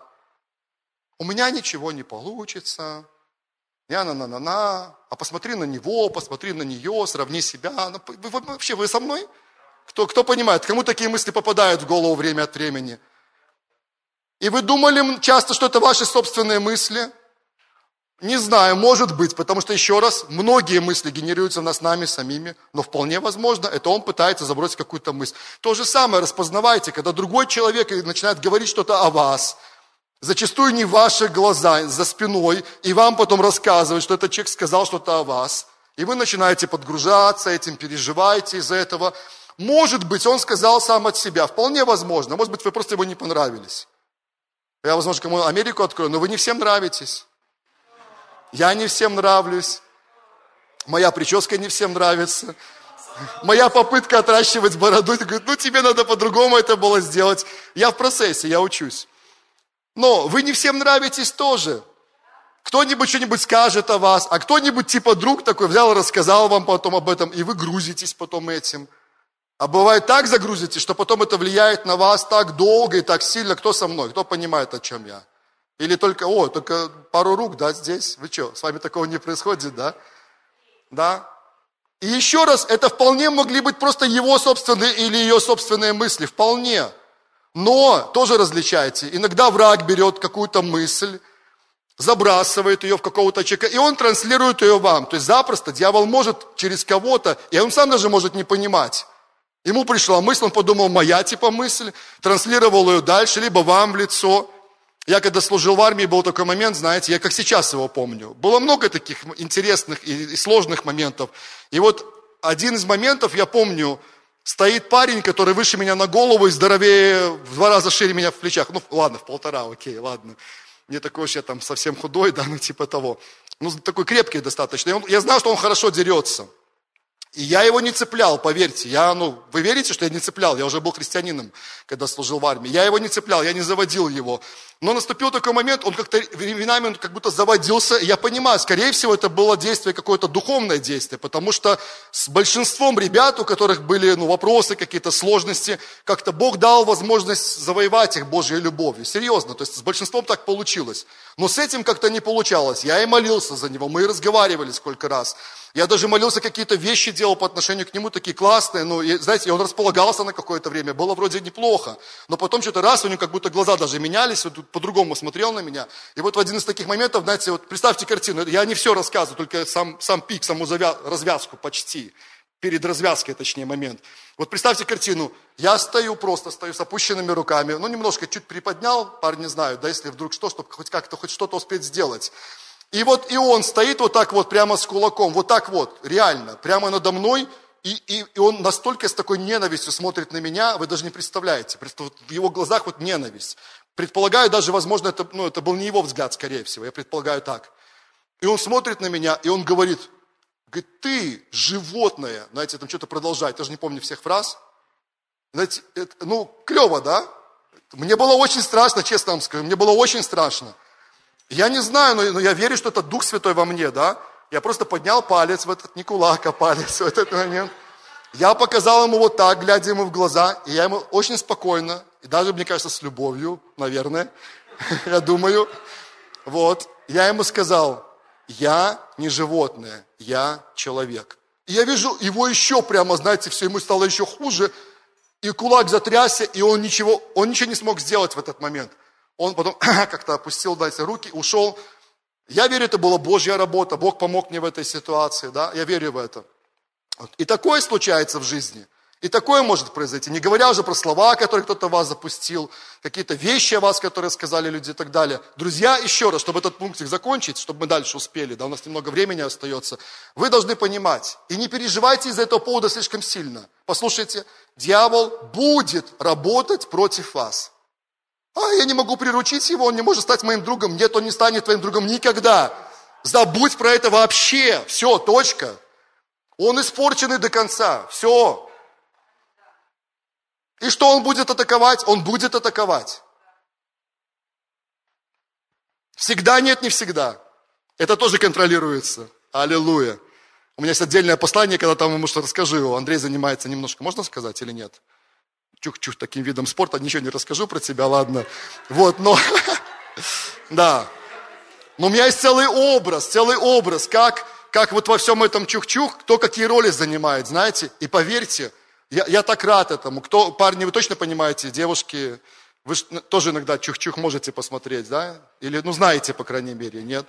у меня ничего не получится, я на на на на а посмотри на него, посмотри на нее, сравни себя. Ну, вы, вы, вообще, вы со мной? Кто, кто понимает, кому такие мысли попадают в голову время от времени? И вы думали часто, что это ваши собственные мысли? Не знаю, может быть, потому что, еще раз, многие мысли генерируются в нас нами самими, но вполне возможно, это он пытается забросить какую-то мысль. То же самое распознавайте, когда другой человек начинает говорить что-то о вас, зачастую не ваши глаза, за спиной, и вам потом рассказывают, что этот человек сказал что-то о вас, и вы начинаете подгружаться этим, переживаете из-за этого. Может быть, он сказал сам от себя, вполне возможно, может быть, вы просто ему не понравились. Я, возможно, кому Америку открою, но вы не всем нравитесь. Я не всем нравлюсь. Моя прическа не всем нравится. Моя попытка отращивать бороду, ты говоришь, ну тебе надо по-другому это было сделать. Я в процессе, я учусь. Но вы не всем нравитесь тоже. Кто-нибудь что-нибудь скажет о вас, а кто-нибудь типа друг такой взял и рассказал вам потом об этом, и вы грузитесь потом этим. А бывает так загрузитесь, что потом это влияет на вас так долго и так сильно. Кто со мной? Кто понимает, о чем я? Или только, о, только пару рук, да, здесь? Вы что, с вами такого не происходит, да? Да? И еще раз, это вполне могли быть просто его собственные или ее собственные мысли, вполне. Но тоже различайте. Иногда враг берет какую-то мысль, забрасывает ее в какого-то человека, и он транслирует ее вам. То есть запросто дьявол может через кого-то, и он сам даже может не понимать. Ему пришла мысль, он подумал, моя типа мысль, транслировал ее дальше, либо вам в лицо. Я когда служил в армии, был такой момент, знаете, я как сейчас его помню. Было много таких интересных и сложных моментов. И вот один из моментов, я помню, стоит парень, который выше меня на голову и здоровее, в два раза шире меня в плечах. Ну, ладно, в полтора, окей, ладно. Не такой уж я там совсем худой, да, ну типа того. Ну, такой крепкий достаточно. я знал, что он хорошо дерется. И я его не цеплял, поверьте. Я, ну, вы верите, что я не цеплял? Я уже был христианином, когда служил в армии. Я его не цеплял, я не заводил его. Но наступил такой момент, он как-то временами он как будто заводился. Я понимаю, скорее всего, это было действие, какое-то духовное действие. Потому что с большинством ребят, у которых были ну, вопросы, какие-то сложности, как-то Бог дал возможность завоевать их Божьей любовью. Серьезно, то есть с большинством так получилось. Но с этим как-то не получалось. Я и молился за него, мы и разговаривали сколько раз. Я даже молился, какие-то вещи делал по отношению к нему, такие классные. Ну, и, знаете, и он располагался на какое-то время, было вроде неплохо. Но потом что-то раз, у него как будто глаза даже менялись, он по-другому смотрел на меня. И вот в один из таких моментов, знаете, вот представьте картину, я не все рассказываю, только сам, сам пик, саму развязку почти. Перед развязкой, точнее, момент. Вот представьте картину. Я стою, просто стою с опущенными руками. Ну, немножко чуть приподнял, парни знают, да, если вдруг что, чтобы хоть как-то, хоть что-то успеть сделать. И вот и он стоит вот так вот прямо с кулаком, вот так вот, реально, прямо надо мной, и, и, и он настолько с такой ненавистью смотрит на меня, вы даже не представляете. В его глазах вот ненависть. Предполагаю, даже, возможно, это, ну, это был не его взгляд, скорее всего, я предполагаю так. И он смотрит на меня, и он говорит, говорит, ты животное, знаете, там что-то продолжает, даже не помню всех фраз. Знаете, это, ну, клево, да? Мне было очень страшно, честно вам скажу, мне было очень страшно. Я не знаю, но, но я верю, что это Дух Святой во мне, да? Я просто поднял палец в этот, не кулак, а палец в этот момент. Я показал ему вот так, глядя ему в глаза, и я ему очень спокойно, и даже, мне кажется, с любовью, наверное, я думаю, вот, я ему сказал, я не животное, я человек. И я вижу его еще прямо, знаете, все, ему стало еще хуже, и кулак затрясся, и он ничего, он ничего не смог сделать в этот момент. Он потом как-то опустил, дайте, руки, ушел. Я верю, это была Божья работа, Бог помог мне в этой ситуации, да, я верю в это. И такое случается в жизни – и такое может произойти, не говоря уже про слова, которые кто-то вас запустил, какие-то вещи о вас, которые сказали люди и так далее. Друзья, еще раз, чтобы этот пунктик закончить, чтобы мы дальше успели, да, у нас немного времени остается, вы должны понимать, и не переживайте из-за этого повода слишком сильно. Послушайте, дьявол будет работать против вас. А, я не могу приручить его, он не может стать моим другом. Нет, он не станет твоим другом никогда. Забудь про это вообще. Все, точка. Он испорченный до конца. Все, и что он будет атаковать? Он будет атаковать. Всегда нет, не всегда. Это тоже контролируется. Аллилуйя. У меня есть отдельное послание, когда там ему что расскажу. Андрей занимается немножко, можно сказать или нет? Чух-чух, таким видом спорта, ничего не расскажу про тебя, ладно. Вот, но, да. Но у меня есть целый образ, целый образ, как, как вот во всем этом чух-чух, кто какие роли занимает, знаете. И поверьте, я, я так рад этому. Кто, парни, вы точно понимаете, девушки, вы тоже иногда чух-чух можете посмотреть, да? Или, ну, знаете, по крайней мере, нет?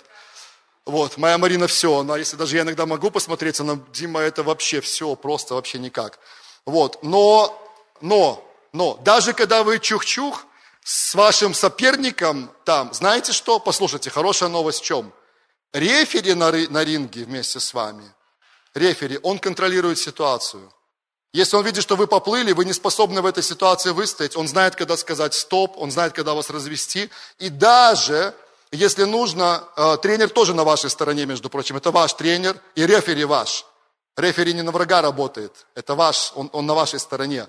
Вот, моя Марина все, она, если даже я иногда могу посмотреть, она, Дима, это вообще все, просто вообще никак. Вот, но, но, но, даже когда вы чух-чух с вашим соперником там, знаете что? Послушайте, хорошая новость в чем? Рефери на, на ринге вместе с вами, рефери, он контролирует ситуацию. Если он видит, что вы поплыли, вы не способны в этой ситуации выстоять, он знает, когда сказать стоп, он знает, когда вас развести. И даже, если нужно, э, тренер тоже на вашей стороне, между прочим, это ваш тренер и рефери ваш. Рефери не на врага работает, это ваш, он, он на вашей стороне.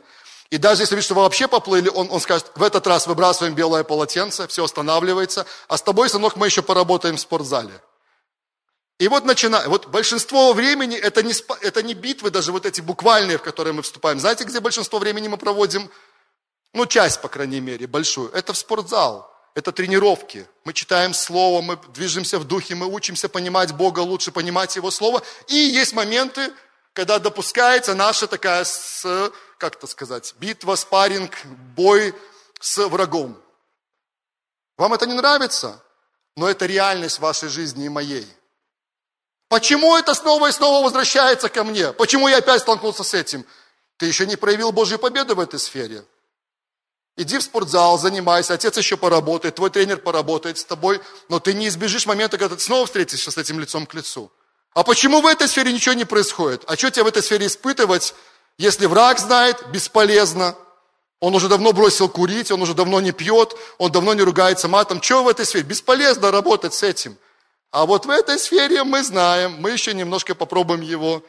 И даже если видит, что вы вообще поплыли, он, он скажет, в этот раз выбрасываем белое полотенце, все останавливается, а с тобой, сынок, мы еще поработаем в спортзале. И вот начинаем, вот большинство времени это не, это не битвы даже вот эти буквальные, в которые мы вступаем. Знаете, где большинство времени мы проводим? Ну, часть, по крайней мере, большую. Это в спортзал, это тренировки. Мы читаем Слово, мы движемся в духе, мы учимся понимать Бога лучше, понимать Его Слово. И есть моменты, когда допускается наша такая, с, как это сказать, битва, спарринг, бой с врагом. Вам это не нравится? Но это реальность вашей жизни и моей. Почему это снова и снова возвращается ко мне? Почему я опять столкнулся с этим? Ты еще не проявил Божью победу в этой сфере. Иди в спортзал, занимайся, отец еще поработает, твой тренер поработает с тобой, но ты не избежишь момента, когда ты снова встретишься с этим лицом к лицу. А почему в этой сфере ничего не происходит? А что тебе в этой сфере испытывать, если враг знает, бесполезно. Он уже давно бросил курить, он уже давно не пьет, он давно не ругается матом. Что в этой сфере? Бесполезно работать с этим. А вот в этой сфере мы знаем, мы еще немножко попробуем его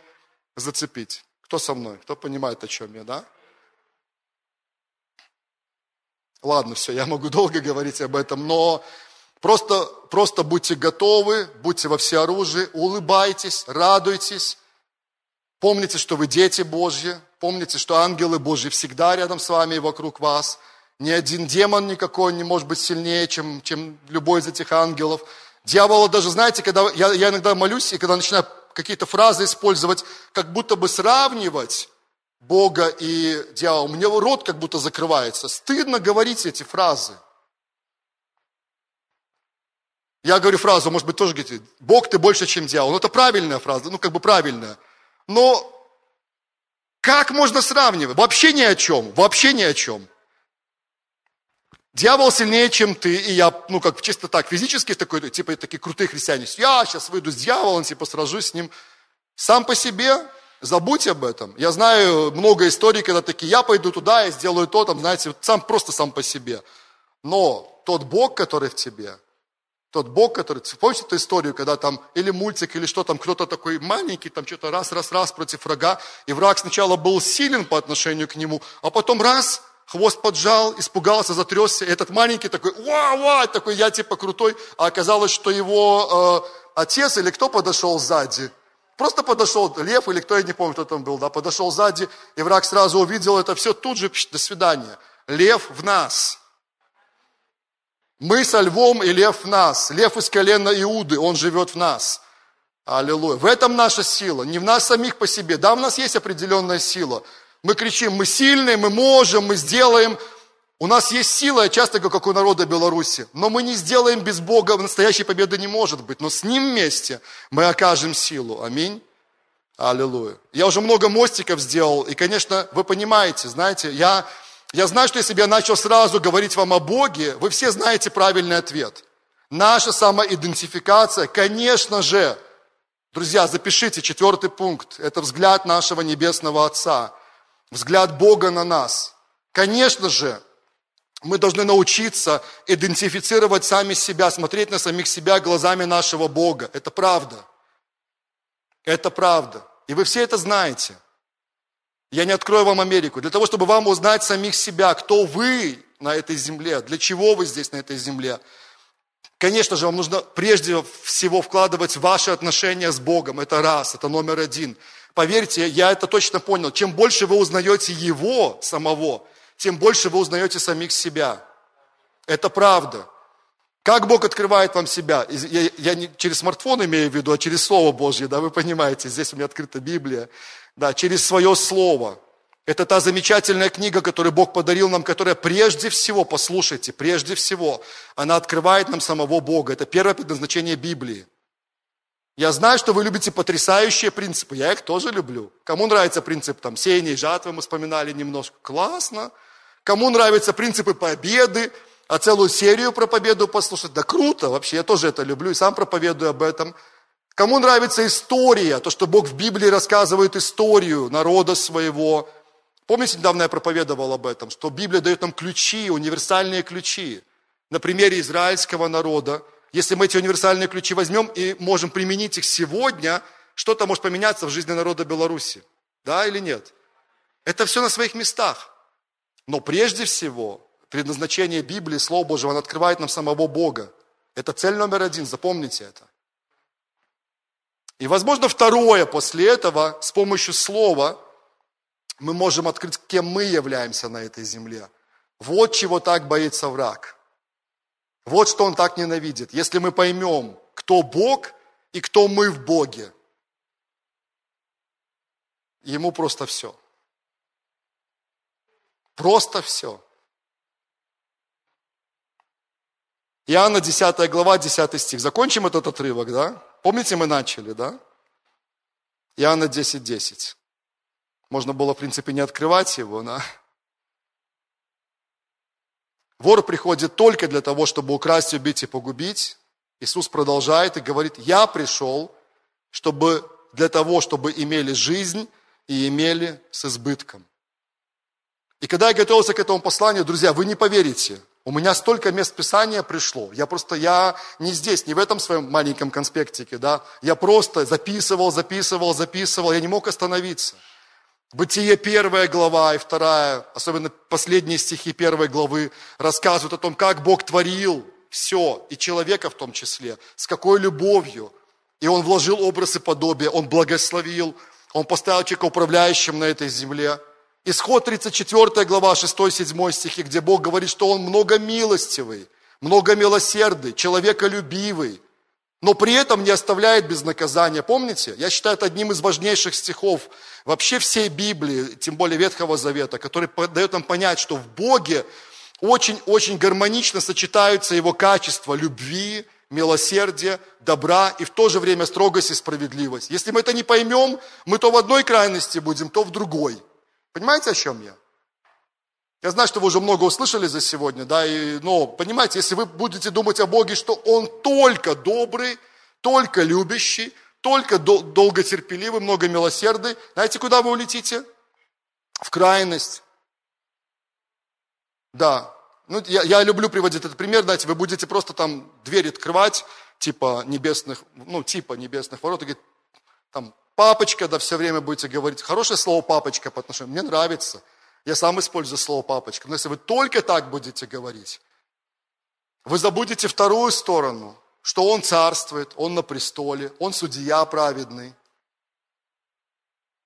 зацепить. Кто со мной? Кто понимает, о чем я, да? Ладно, все, я могу долго говорить об этом, но просто, просто будьте готовы, будьте во всеоружии, улыбайтесь, радуйтесь. Помните, что вы дети Божьи, помните, что ангелы Божьи всегда рядом с вами и вокруг вас. Ни один демон никакой не может быть сильнее, чем, чем любой из этих ангелов. Дьявола даже, знаете, когда я, я иногда молюсь, и когда начинаю какие-то фразы использовать, как будто бы сравнивать Бога и дьявола, у меня рот как будто закрывается. Стыдно говорить эти фразы. Я говорю фразу, может быть, тоже говорите, Бог ты больше, чем дьявол. Ну, это правильная фраза, ну, как бы правильная. Но как можно сравнивать? Вообще ни о чем, вообще ни о чем. Дьявол сильнее, чем ты, и я, ну, как чисто так, физически такой, типа, такие крутые христиане. Я сейчас выйду с дьяволом, типа, сражусь с ним. Сам по себе, забудь об этом. Я знаю много историй, когда такие, я пойду туда, я сделаю то, там, знаете, сам, просто сам по себе. Но тот Бог, который в тебе, тот Бог, который... Помните эту историю, когда там или мультик, или что там, кто-то такой маленький, там что-то раз-раз-раз против врага, и враг сначала был силен по отношению к нему, а потом раз, хвост поджал, испугался, затрясся. Этот маленький такой, ва-ва, такой, я типа крутой. А оказалось, что его э, отец или кто подошел сзади, просто подошел лев или кто, я не помню, кто там был, да, подошел сзади, и враг сразу увидел это все, тут же, до свидания. Лев в нас. Мы со львом и лев в нас. Лев из колена Иуды, он живет в нас. Аллилуйя. В этом наша сила, не в нас самих по себе. Да, у нас есть определенная сила. Мы кричим, мы сильные, мы можем, мы сделаем. У нас есть сила, я часто говорю, как у народа Беларуси, но мы не сделаем без Бога, настоящей победы не может быть. Но с Ним вместе мы окажем силу. Аминь. Аллилуйя. Я уже много мостиков сделал, и, конечно, вы понимаете, знаете, я, я знаю, что если бы я начал сразу говорить вам о Боге, вы все знаете правильный ответ. Наша самоидентификация, конечно же, Друзья, запишите четвертый пункт. Это взгляд нашего Небесного Отца. Взгляд Бога на нас. Конечно же, мы должны научиться идентифицировать сами себя, смотреть на самих себя глазами нашего Бога. Это правда. Это правда. И вы все это знаете. Я не открою вам Америку. Для того, чтобы вам узнать самих себя, кто вы на этой земле, для чего вы здесь на этой земле – Конечно же, вам нужно прежде всего вкладывать ваши отношения с Богом. Это раз, это номер один. Поверьте, я это точно понял. Чем больше вы узнаете Его самого, тем больше вы узнаете самих себя. Это правда. Как Бог открывает вам себя? Я, я не через смартфон имею в виду, а через Слово Божье, да, вы понимаете, здесь у меня открыта Библия. Да, через свое Слово. Это та замечательная книга, которую Бог подарил нам, которая прежде всего, послушайте, прежде всего, она открывает нам самого Бога. Это первое предназначение Библии. Я знаю, что вы любите потрясающие принципы, я их тоже люблю. Кому нравится принцип там, сеяния и жатвы, мы вспоминали немножко, классно. Кому нравятся принципы победы, а целую серию про победу послушать, да круто, вообще я тоже это люблю и сам проповедую об этом. Кому нравится история, то, что Бог в Библии рассказывает историю народа своего, Помните, недавно я проповедовал об этом, что Библия дает нам ключи, универсальные ключи. На примере израильского народа, если мы эти универсальные ключи возьмем и можем применить их сегодня, что-то может поменяться в жизни народа Беларуси. Да или нет? Это все на своих местах. Но прежде всего, предназначение Библии, Слово Божьего, он открывает нам самого Бога. Это цель номер один, запомните это. И, возможно, второе после этого, с помощью Слова – мы можем открыть, кем мы являемся на этой земле. Вот чего так боится враг. Вот что он так ненавидит. Если мы поймем, кто Бог и кто мы в Боге, ему просто все. Просто все. Иоанна 10 глава, 10 стих. Закончим этот отрывок, да? Помните, мы начали, да? Иоанна 10, 10. Можно было, в принципе, не открывать его, да? Вор приходит только для того, чтобы украсть, убить и погубить. Иисус продолжает и говорит, я пришел, чтобы для того, чтобы имели жизнь и имели с избытком. И когда я готовился к этому посланию, друзья, вы не поверите, у меня столько мест Писания пришло. Я просто, я не здесь, не в этом своем маленьком конспектике, да. Я просто записывал, записывал, записывал, я не мог остановиться. Бытие первая глава и вторая, особенно последние стихи первой главы, рассказывают о том, как Бог творил все, и человека в том числе, с какой любовью. И Он вложил образ и подобие, Он благословил, Он поставил человека управляющим на этой земле. Исход 34 глава, 6-7 стихи, где Бог говорит, что Он многомилостивый, многомилосердный, человеколюбивый, но при этом не оставляет без наказания. Помните? Я считаю это одним из важнейших стихов вообще всей Библии, тем более Ветхого Завета, который дает нам понять, что в Боге очень-очень гармонично сочетаются его качества любви, милосердия, добра и в то же время строгость и справедливость. Если мы это не поймем, мы то в одной крайности будем, то в другой. Понимаете, о чем я? Я знаю, что вы уже много услышали за сегодня, да, и, но понимаете, если вы будете думать о Боге, что Он только добрый, только любящий, только дол- долготерпеливый, много милосердный, знаете, куда вы улетите? В крайность. Да. Ну, я, я люблю приводить этот пример, знаете, вы будете просто там дверь открывать, типа небесных, ну, типа небесных ворот, и говорит, там, папочка, да, все время будете говорить, хорошее слово папочка по отношению, мне нравится – я сам использую слово папочка. Но если вы только так будете говорить, вы забудете вторую сторону, что Он царствует, Он на престоле, Он судья праведный.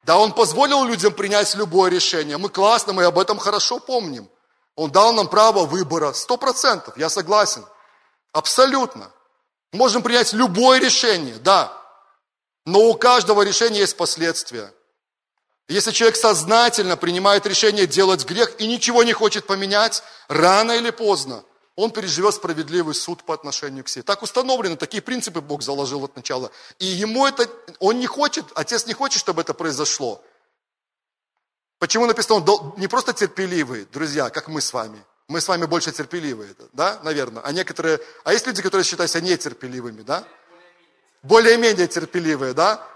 Да, Он позволил людям принять любое решение. Мы классно, мы об этом хорошо помним. Он дал нам право выбора. Сто процентов, я согласен. Абсолютно. Можем принять любое решение, да. Но у каждого решения есть последствия. Если человек сознательно принимает решение делать грех и ничего не хочет поменять, рано или поздно он переживет справедливый суд по отношению к себе. Так установлено, такие принципы Бог заложил от начала. И ему это, он не хочет, отец не хочет, чтобы это произошло. Почему написано, он не просто терпеливый, друзья, как мы с вами. Мы с вами больше терпеливые, да, наверное. А некоторые, а есть люди, которые считают себя нетерпеливыми, да? Более-менее терпеливые, да?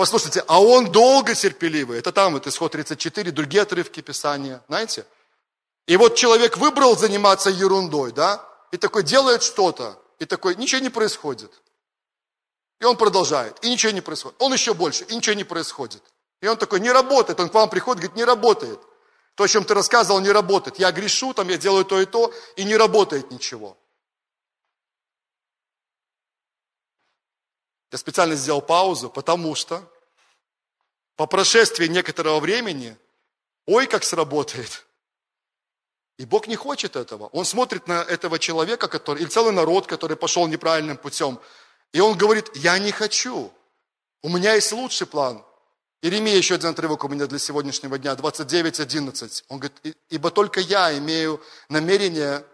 Послушайте, а он долго терпеливый. Это там, вот исход 34, другие отрывки Писания, знаете? И вот человек выбрал заниматься ерундой, да, и такой делает что-то, и такой, ничего не происходит. И он продолжает, и ничего не происходит. Он еще больше, и ничего не происходит. И он такой, не работает. Он к вам приходит, говорит, не работает. То, о чем ты рассказывал, не работает. Я грешу, там я делаю то и то, и не работает ничего. Я специально сделал паузу, потому что по прошествии некоторого времени, ой, как сработает – и Бог не хочет этого. Он смотрит на этого человека, который, или целый народ, который пошел неправильным путем. И он говорит, я не хочу. У меня есть лучший план. Иеремия, еще один отрывок у меня для сегодняшнего дня, 29.11. Он говорит, ибо только я имею намерение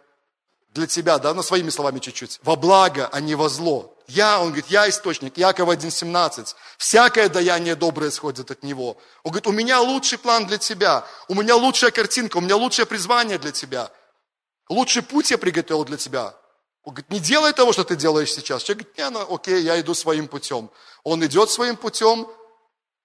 для тебя, да, на своими словами чуть-чуть, во благо, а не во зло. Я, он говорит, я источник, Якова 1.17. Всякое даяние доброе исходит от него. Он говорит, у меня лучший план для тебя, у меня лучшая картинка, у меня лучшее призвание для тебя. Лучший путь я приготовил для тебя. Он говорит, не делай того, что ты делаешь сейчас. Человек говорит, не, ну окей, я иду своим путем. Он идет своим путем,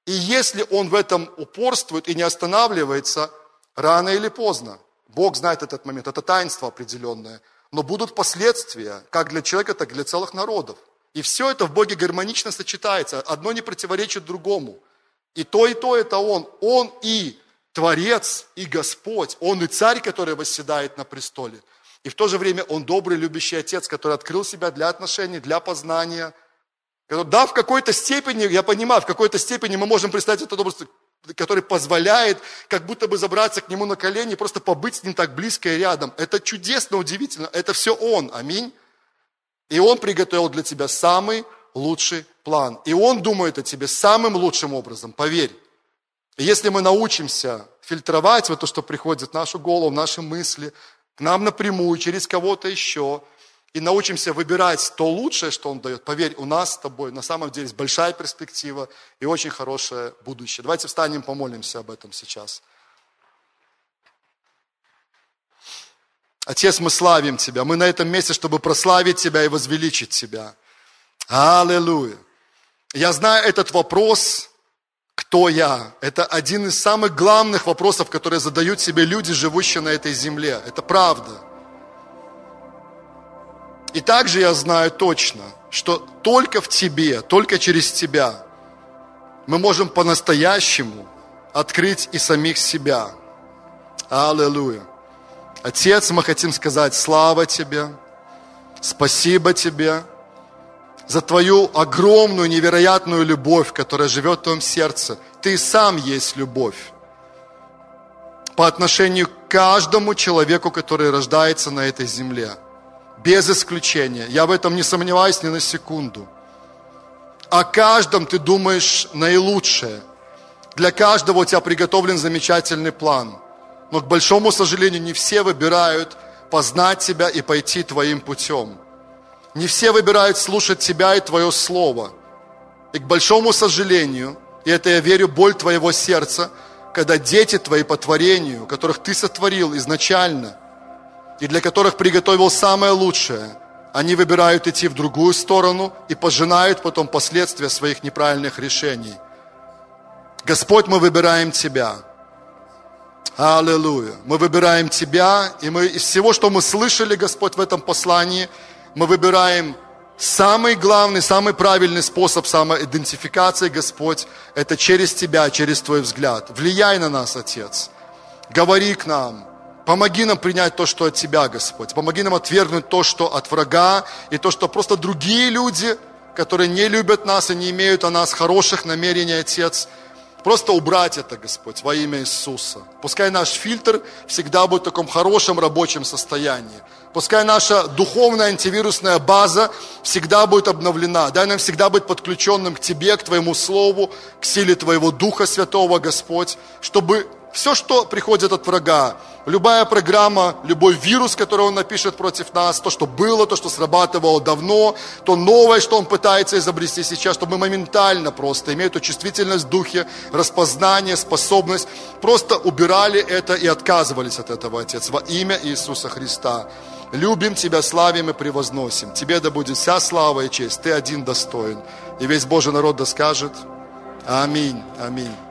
и если он в этом упорствует и не останавливается, рано или поздно, Бог знает этот момент, это таинство определенное, но будут последствия, как для человека, так и для целых народов. И все это в Боге гармонично сочетается. Одно не противоречит другому. И то, и то это Он. Он и Творец, и Господь. Он и Царь, который восседает на престоле. И в то же время Он добрый, любящий Отец, который открыл себя для отношений, для познания. Да, в какой-то степени, я понимаю, в какой-то степени мы можем представить этот образ, который позволяет как будто бы забраться к Нему на колени, просто побыть с Ним так близко и рядом. Это чудесно, удивительно. Это все Он. Аминь. И Он приготовил для тебя самый лучший план. И Он думает о тебе самым лучшим образом, поверь. И если мы научимся фильтровать вот то, что приходит в нашу голову, в наши мысли, к нам напрямую, через кого-то еще, и научимся выбирать то лучшее, что Он дает, поверь, у нас с тобой на самом деле есть большая перспектива и очень хорошее будущее. Давайте встанем, помолимся об этом сейчас. Отец, мы славим Тебя. Мы на этом месте, чтобы прославить Тебя и возвеличить Тебя. Аллилуйя. Я знаю этот вопрос, кто я. Это один из самых главных вопросов, которые задают себе люди, живущие на этой земле. Это правда. И также я знаю точно, что только в Тебе, только через Тебя мы можем по-настоящему открыть и самих себя. Аллилуйя. Отец, мы хотим сказать слава Тебе, спасибо Тебе за Твою огромную, невероятную любовь, которая живет в Твоем сердце. Ты сам есть любовь по отношению к каждому человеку, который рождается на этой земле. Без исключения. Я в этом не сомневаюсь ни на секунду. О каждом ты думаешь наилучшее. Для каждого у тебя приготовлен замечательный план – но, к большому сожалению, не все выбирают познать Тебя и пойти Твоим путем. Не все выбирают слушать Тебя и Твое Слово. И, к большому сожалению, и это я верю, боль Твоего сердца, когда дети Твои по творению, которых Ты сотворил изначально, и для которых приготовил самое лучшее, они выбирают идти в другую сторону и пожинают потом последствия своих неправильных решений. Господь, мы выбираем Тебя – Аллилуйя. Мы выбираем Тебя, и мы из всего, что мы слышали, Господь, в этом послании, мы выбираем самый главный, самый правильный способ самоидентификации, Господь, это через Тебя, через Твой взгляд. Влияй на нас, Отец. Говори к нам. Помоги нам принять то, что от Тебя, Господь. Помоги нам отвергнуть то, что от врага, и то, что просто другие люди, которые не любят нас и не имеют о нас хороших намерений, Отец, Просто убрать это, Господь, во имя Иисуса. Пускай наш фильтр всегда будет в таком хорошем рабочем состоянии. Пускай наша духовная антивирусная база всегда будет обновлена. Дай нам всегда быть подключенным к Тебе, к Твоему Слову, к силе Твоего Духа Святого, Господь, чтобы все, что приходит от врага, любая программа, любой вирус, который он напишет против нас, то, что было, то, что срабатывало давно, то новое, что он пытается изобрести сейчас, чтобы мы моментально просто, имея эту чувствительность в духе, распознание, способность, просто убирали это и отказывались от этого, Отец, во имя Иисуса Христа. Любим Тебя, славим и превозносим. Тебе да будет вся слава и честь. Ты один достоин. И весь Божий народ да скажет Аминь. Аминь.